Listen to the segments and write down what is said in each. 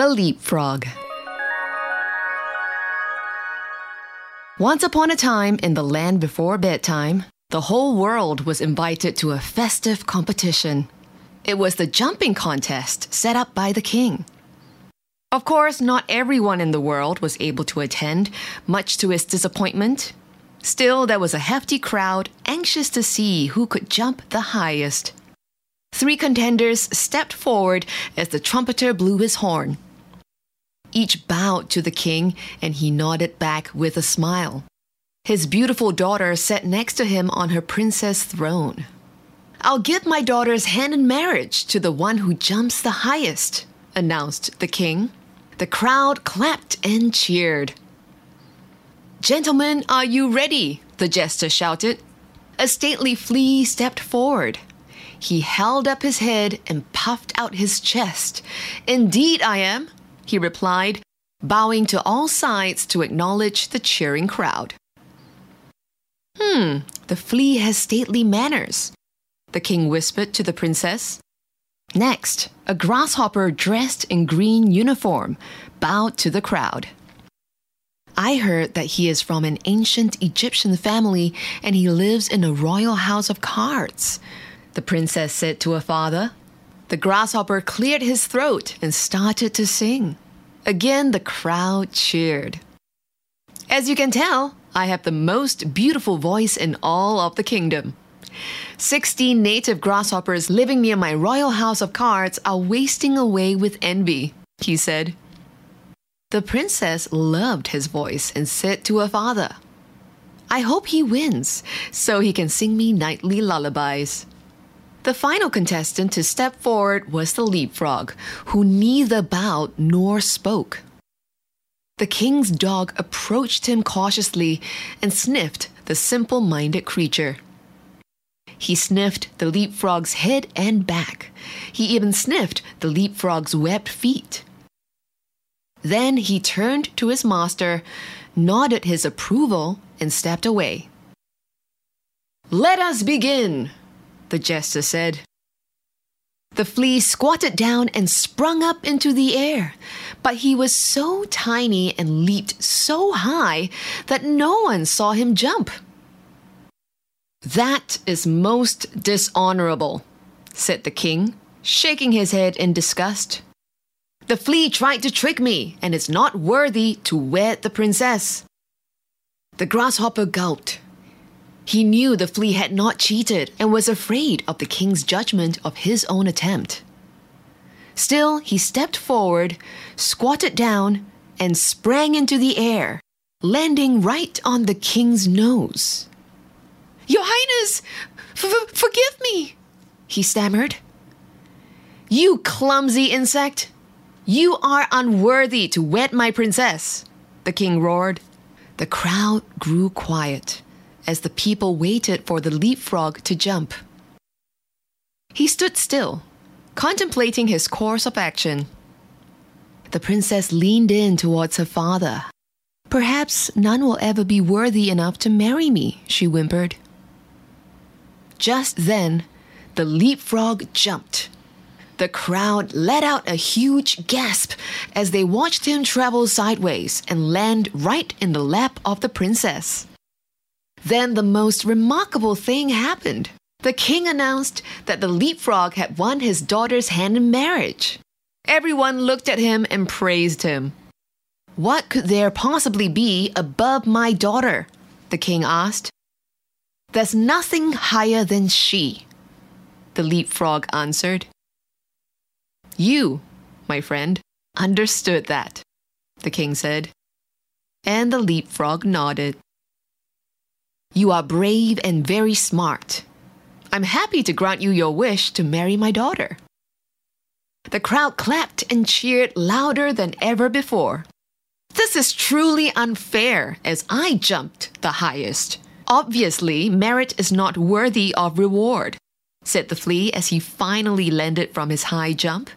The Leapfrog. Once upon a time in the land before bedtime, the whole world was invited to a festive competition. It was the jumping contest set up by the king. Of course, not everyone in the world was able to attend, much to his disappointment. Still, there was a hefty crowd anxious to see who could jump the highest. Three contenders stepped forward as the trumpeter blew his horn. Each bowed to the king, and he nodded back with a smile. His beautiful daughter sat next to him on her princess throne. I'll give my daughter's hand in marriage to the one who jumps the highest, announced the king. The crowd clapped and cheered. Gentlemen, are you ready? the jester shouted. A stately flea stepped forward. He held up his head and puffed out his chest. Indeed, I am, he replied, bowing to all sides to acknowledge the cheering crowd. Hmm, the flea has stately manners, the king whispered to the princess. Next, a grasshopper dressed in green uniform bowed to the crowd. I heard that he is from an ancient Egyptian family and he lives in a royal house of cards, the princess said to her father. The grasshopper cleared his throat and started to sing. Again, the crowd cheered. As you can tell, I have the most beautiful voice in all of the kingdom. Sixteen native grasshoppers living near my royal house of cards are wasting away with envy, he said. The princess loved his voice and said to her father, I hope he wins so he can sing me nightly lullabies. The final contestant to step forward was the leapfrog, who neither bowed nor spoke. The king's dog approached him cautiously and sniffed the simple minded creature. He sniffed the leapfrog's head and back. He even sniffed the leapfrog's webbed feet. Then he turned to his master, nodded his approval, and stepped away. Let us begin, the jester said. The flea squatted down and sprung up into the air, but he was so tiny and leaped so high that no one saw him jump. That is most dishonorable, said the king, shaking his head in disgust. The flea tried to trick me and is not worthy to wed the princess. The grasshopper gulped. He knew the flea had not cheated and was afraid of the king's judgment of his own attempt. Still, he stepped forward, squatted down, and sprang into the air, landing right on the king's nose. Your Highness, forgive me, he stammered. You clumsy insect! You are unworthy to wed my princess, the king roared. The crowd grew quiet as the people waited for the leapfrog to jump. He stood still, contemplating his course of action. The princess leaned in towards her father. Perhaps none will ever be worthy enough to marry me, she whimpered. Just then, the leapfrog jumped. The crowd let out a huge gasp as they watched him travel sideways and land right in the lap of the princess. Then the most remarkable thing happened. The king announced that the leapfrog had won his daughter's hand in marriage. Everyone looked at him and praised him. What could there possibly be above my daughter? The king asked. There's nothing higher than she, the leapfrog answered. You, my friend, understood that, the king said. And the leapfrog nodded. You are brave and very smart. I'm happy to grant you your wish to marry my daughter. The crowd clapped and cheered louder than ever before. This is truly unfair as I jumped the highest. Obviously, merit is not worthy of reward, said the flea as he finally landed from his high jump.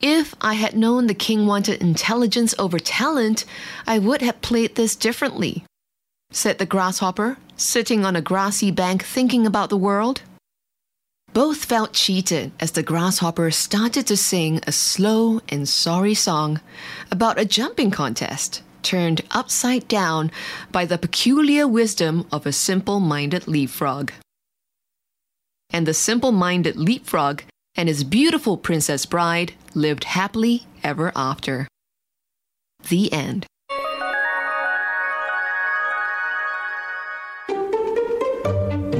If I had known the king wanted intelligence over talent, I would have played this differently, said the grasshopper, sitting on a grassy bank thinking about the world. Both felt cheated as the grasshopper started to sing a slow and sorry song about a jumping contest turned upside down by the peculiar wisdom of a simple minded leapfrog. And the simple minded leapfrog and his beautiful princess bride lived happily ever after. The end.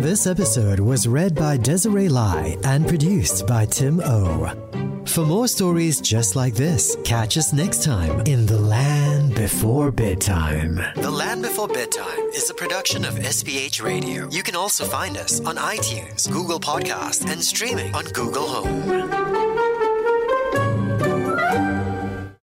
This episode was read by Desiree Lai and produced by Tim O. For more stories just like this, catch us next time in The Land Before Bedtime. The Land Before Bedtime is a production of SPH Radio. You can also find us on iTunes, Google Podcast, and streaming on Google Home.